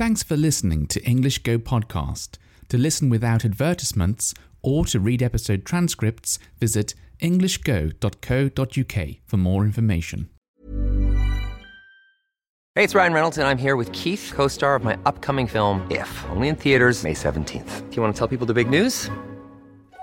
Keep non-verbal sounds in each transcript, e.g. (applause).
Thanks for listening to English Go Podcast. To listen without advertisements or to read episode transcripts, visit englishgo.co.uk for more information. Hey, it's Ryan Reynolds, and I'm here with Keith, co star of my upcoming film, If, only in theaters, May 17th. Do you want to tell people the big news?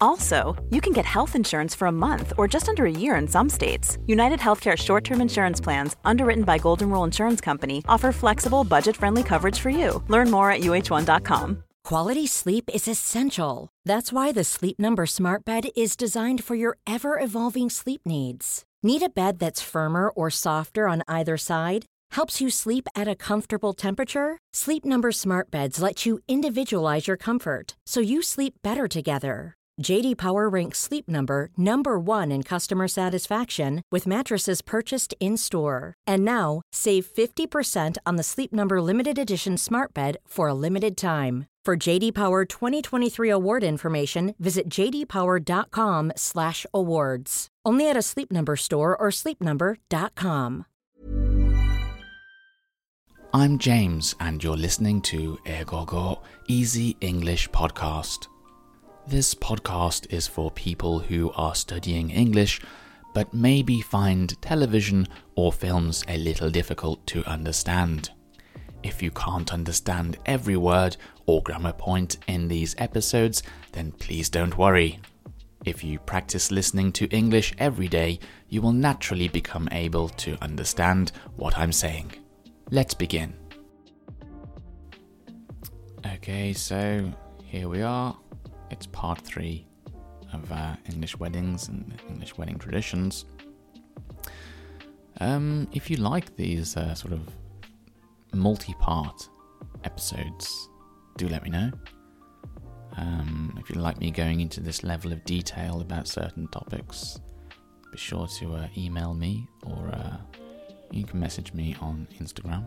Also, you can get health insurance for a month or just under a year in some states. United Healthcare short term insurance plans, underwritten by Golden Rule Insurance Company, offer flexible, budget friendly coverage for you. Learn more at uh1.com. Quality sleep is essential. That's why the Sleep Number Smart Bed is designed for your ever evolving sleep needs. Need a bed that's firmer or softer on either side? Helps you sleep at a comfortable temperature? Sleep Number Smart Beds let you individualize your comfort so you sleep better together. JD Power ranks Sleep Number number 1 in customer satisfaction with mattresses purchased in-store. And now, save 50% on the Sleep Number limited edition Smart Bed for a limited time. For JD Power 2023 award information, visit jdpower.com/awards. Only at a Sleep Number store or sleepnumber.com. I'm James, and you're listening to EigoGo Easy English Podcast. This podcast is for people who are studying English but maybe find television or films a little difficult to understand. If you can't understand every word or grammar point in these episodes, then please don't worry. If you practice listening to English every day, you will naturally become able to understand what I'm saying. Let's begin. Okay, so here we are. It's part three of uh, English weddings and English wedding traditions. Um, if you like these uh, sort of multi part episodes, do let me know. Um, if you like me going into this level of detail about certain topics, be sure to uh, email me or uh, you can message me on Instagram.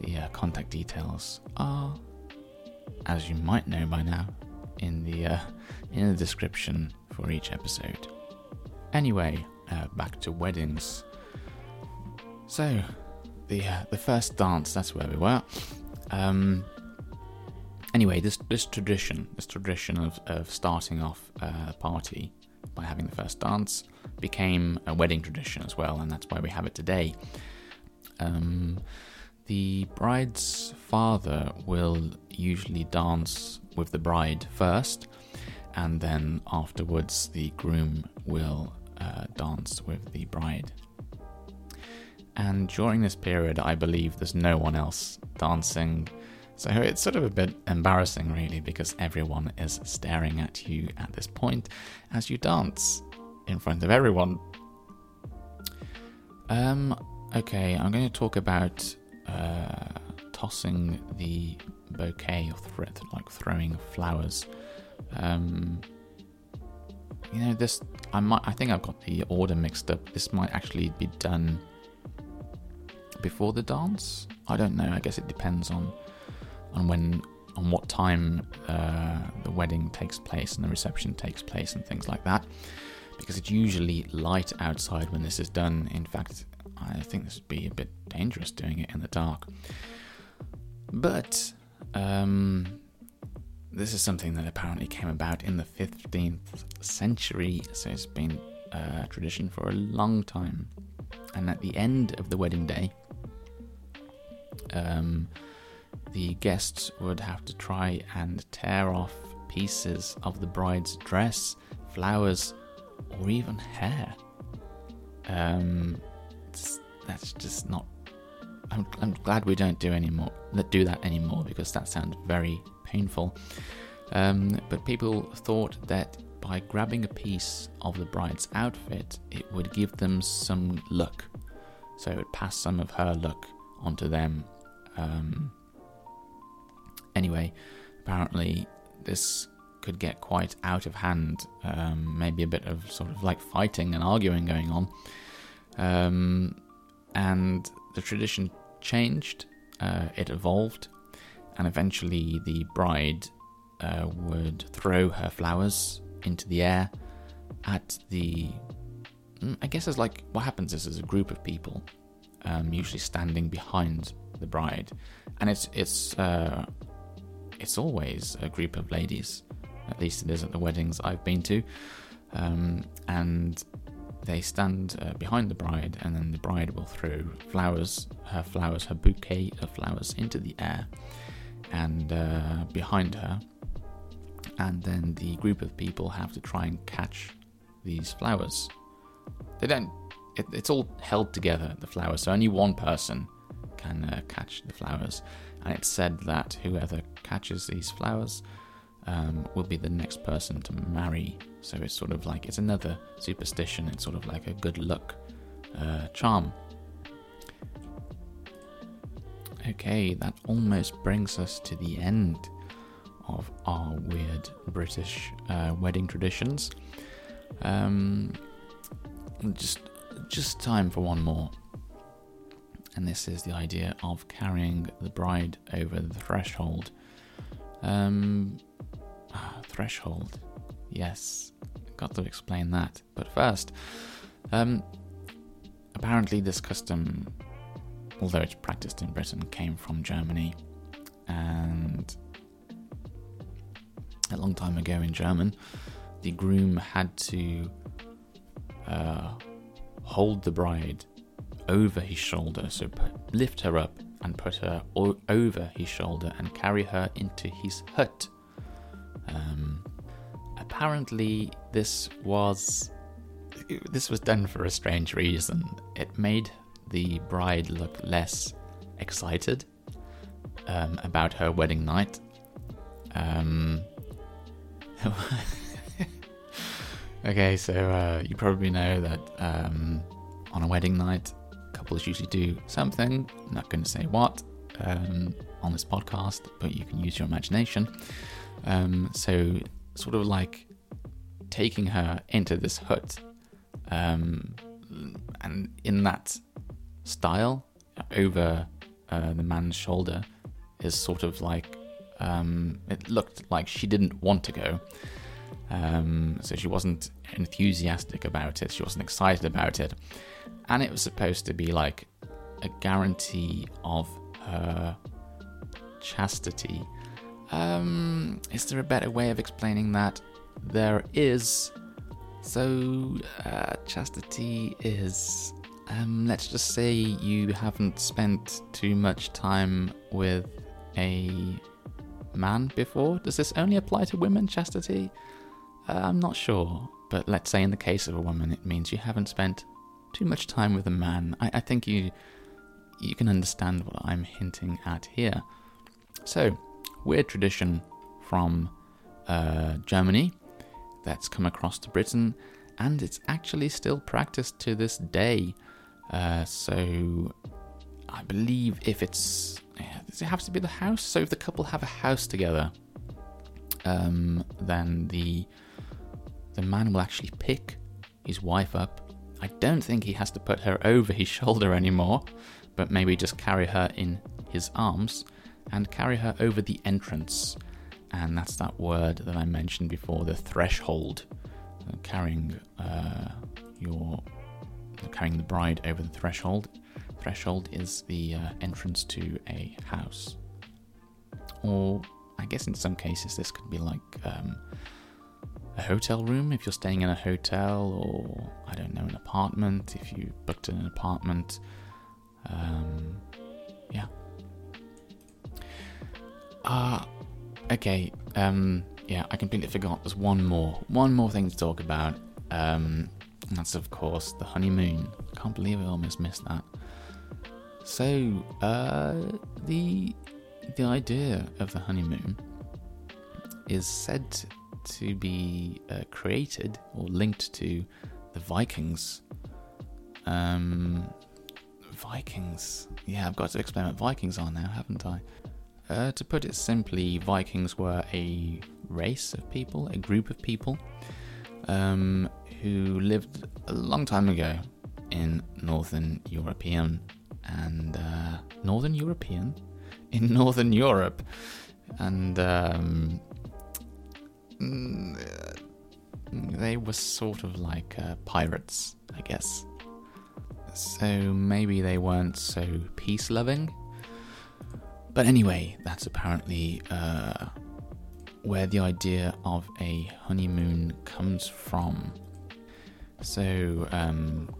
The uh, contact details are, as you might know by now, in the uh, in the description for each episode. Anyway, uh, back to weddings. So, the uh, the first dance. That's where we were. Um, anyway, this this tradition, this tradition of, of starting off a party by having the first dance became a wedding tradition as well, and that's why we have it today. Um, the bride's father will usually dance with the bride first, and then afterwards the groom will uh, dance with the bride. And during this period, I believe there's no one else dancing. So it's sort of a bit embarrassing, really, because everyone is staring at you at this point as you dance in front of everyone. Um, okay, I'm going to talk about uh, tossing the bouquet of thread, like throwing flowers. Um, you know, this I might I think I've got the order mixed up. This might actually be done before the dance. I don't know. I guess it depends on on when on what time uh, the wedding takes place and the reception takes place and things like that. Because it's usually light outside when this is done. In fact, I think this would be a bit dangerous doing it in the dark. But um, this is something that apparently came about in the 15th century, so it's been a tradition for a long time. And at the end of the wedding day, um, the guests would have to try and tear off pieces of the bride's dress, flowers, or even hair. Um, that's just not I'm, I'm glad we don't do anymore do that anymore because that sounds very painful. Um, but people thought that by grabbing a piece of the bride's outfit, it would give them some luck. So it would pass some of her luck onto them. Um, anyway, apparently this could get quite out of hand. Um, maybe a bit of sort of like fighting and arguing going on. Um, and the tradition changed, uh, it evolved, and eventually the bride uh, would throw her flowers into the air at the. Mm, I guess it's like what happens is there's a group of people, um, usually standing behind the bride, and it's it's uh, it's always a group of ladies. At least it is at the weddings I've been to, um, and they stand uh, behind the bride, and then the bride will throw flowers, her flowers, her bouquet of flowers, into the air, and uh, behind her, and then the group of people have to try and catch these flowers. They don't. It, it's all held together, the flowers, so only one person can uh, catch the flowers. And it's said that whoever catches these flowers um, will be the next person to marry. So it's sort of like it's another superstition. It's sort of like a good luck uh, charm. Okay, that almost brings us to the end of our weird British uh, wedding traditions. Um, just, just time for one more. And this is the idea of carrying the bride over the threshold. Um, ah, threshold. Yes, got to explain that. But first, um, apparently this custom, although it's practiced in Britain, came from Germany, and a long time ago in German, the groom had to uh, hold the bride over his shoulder, so lift her up and put her over his shoulder and carry her into his hut. Apparently, this was this was done for a strange reason. It made the bride look less excited um, about her wedding night. Um, (laughs) okay, so uh, you probably know that um, on a wedding night, couples usually do something. I'm not going to say what um, on this podcast, but you can use your imagination. Um, so, sort of like taking her into this hut, um, and in that style, over uh, the man's shoulder, is sort of like um, it looked like she didn't want to go. Um, so she wasn't enthusiastic about it. She wasn't excited about it, and it was supposed to be like a guarantee of her chastity. Um, is there a better way of explaining that? There is. So, uh, chastity is. Um, let's just say you haven't spent too much time with a man before. Does this only apply to women, chastity? Uh, I'm not sure, but let's say in the case of a woman, it means you haven't spent too much time with a man. I, I think you you can understand what I'm hinting at here. So, weird tradition from uh, Germany that's come across to Britain, and it's actually still practiced to this day. Uh, so, I believe if it's does it have to be the house? So if the couple have a house together, um, then the the man will actually pick his wife up. I don't think he has to put her over his shoulder anymore, but maybe just carry her in his arms and carry her over the entrance. And that's that word that I mentioned before, the threshold. Uh, carrying uh, your carrying the bride over the threshold threshold is the uh, entrance to a house. Or, I guess in some cases, this could be like um, a hotel room if you're staying in a hotel, or I don't know, an apartment if you booked an apartment. Um, yeah. Ah, uh, okay. Um, yeah, I completely forgot. There's one more, one more thing to talk about. Um, and that's of course the honeymoon. I can't believe I almost missed that. So, uh, the the idea of the honeymoon is said to be uh, created or linked to the Vikings. Um, Vikings. Yeah, I've got to explain what Vikings are now, haven't I? Uh, to put it simply, Vikings were a race of people, a group of people um, who lived a long time ago in Northern European and uh, Northern European in (laughs) Northern Europe, and um, mm, they were sort of like uh, pirates, I guess. So maybe they weren't so peace loving. But anyway, that's apparently uh, where the idea of a honeymoon comes from. So, um,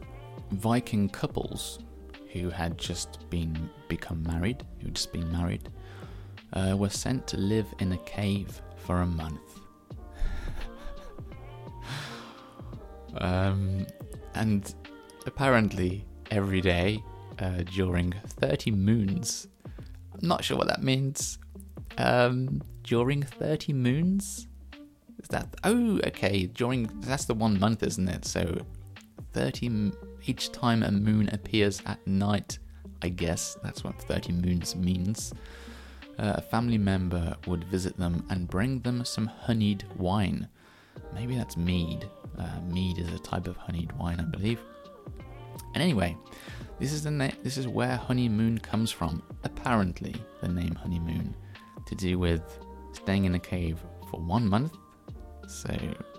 Viking couples who had just been become married, who had just been married, uh, were sent to live in a cave for a month. (laughs) um, and apparently, every day uh, during 30 moons. Not sure what that means. Um, during 30 moons? Is that. Oh, okay. During. That's the one month, isn't it? So 30. Each time a moon appears at night, I guess that's what 30 moons means. Uh, a family member would visit them and bring them some honeyed wine. Maybe that's mead. Uh, mead is a type of honeyed wine, I believe. And anyway, this is the na- this is where honeymoon comes from. Apparently, the name honeymoon to do with staying in a cave for one month. So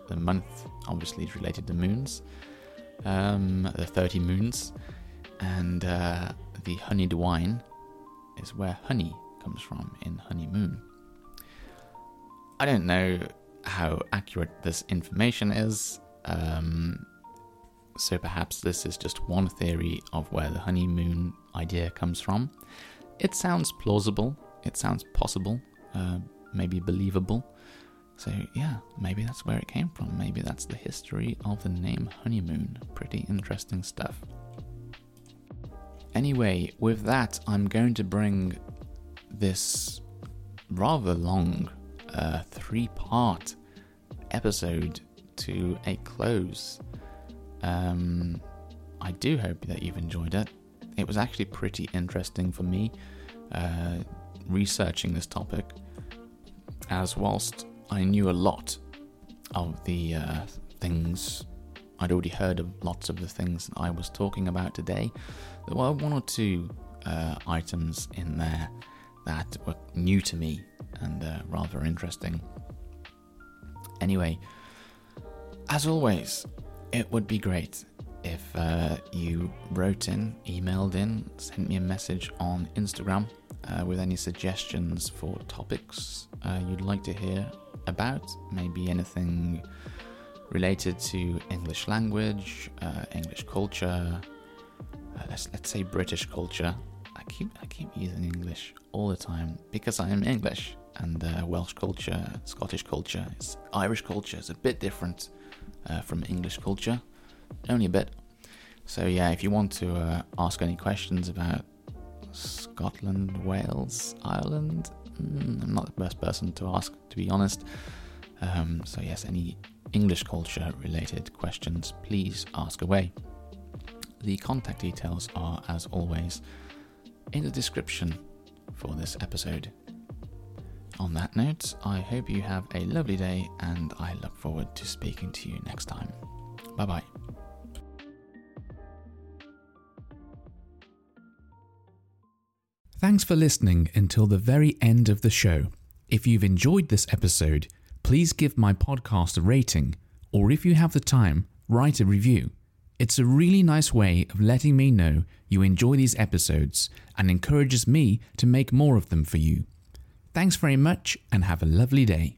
the month obviously is related to moons, um, the 30 moons, and uh, the honeyed wine is where honey comes from in honeymoon. I don't know how accurate this information is. Um, so perhaps this is just one theory of where the honeymoon idea comes from. It sounds plausible, it sounds possible, uh, maybe believable. So, yeah, maybe that's where it came from. Maybe that's the history of the name honeymoon. Pretty interesting stuff. Anyway, with that, I'm going to bring this rather long uh, three part episode to a close. Um, I do hope that you've enjoyed it. It was actually pretty interesting for me uh, researching this topic, as whilst I knew a lot of the uh, things, I'd already heard of lots of the things I was talking about today. There were one or two uh, items in there that were new to me and uh, rather interesting. Anyway, as always, it would be great if uh, you wrote in, emailed in, sent me a message on Instagram uh, with any suggestions for topics uh, you'd like to hear about. Maybe anything related to English language, uh, English culture. uh, let's let's say British culture. I keep I keep using English all the time because I am English and uh, Welsh culture, Scottish culture, Irish culture is a bit different uh, from English culture, only a bit. So yeah, if you want to uh, ask any questions about Scotland, Wales, Ireland, mm, I'm not the best person to ask, to be honest. Um, so yes, any English culture related questions, please ask away. The contact details are, as always, in the description for this episode. On that note, I hope you have a lovely day and I look forward to speaking to you next time. Bye bye. Thanks for listening until the very end of the show. If you've enjoyed this episode, please give my podcast a rating, or if you have the time, write a review. It's a really nice way of letting me know you enjoy these episodes and encourages me to make more of them for you. Thanks very much and have a lovely day.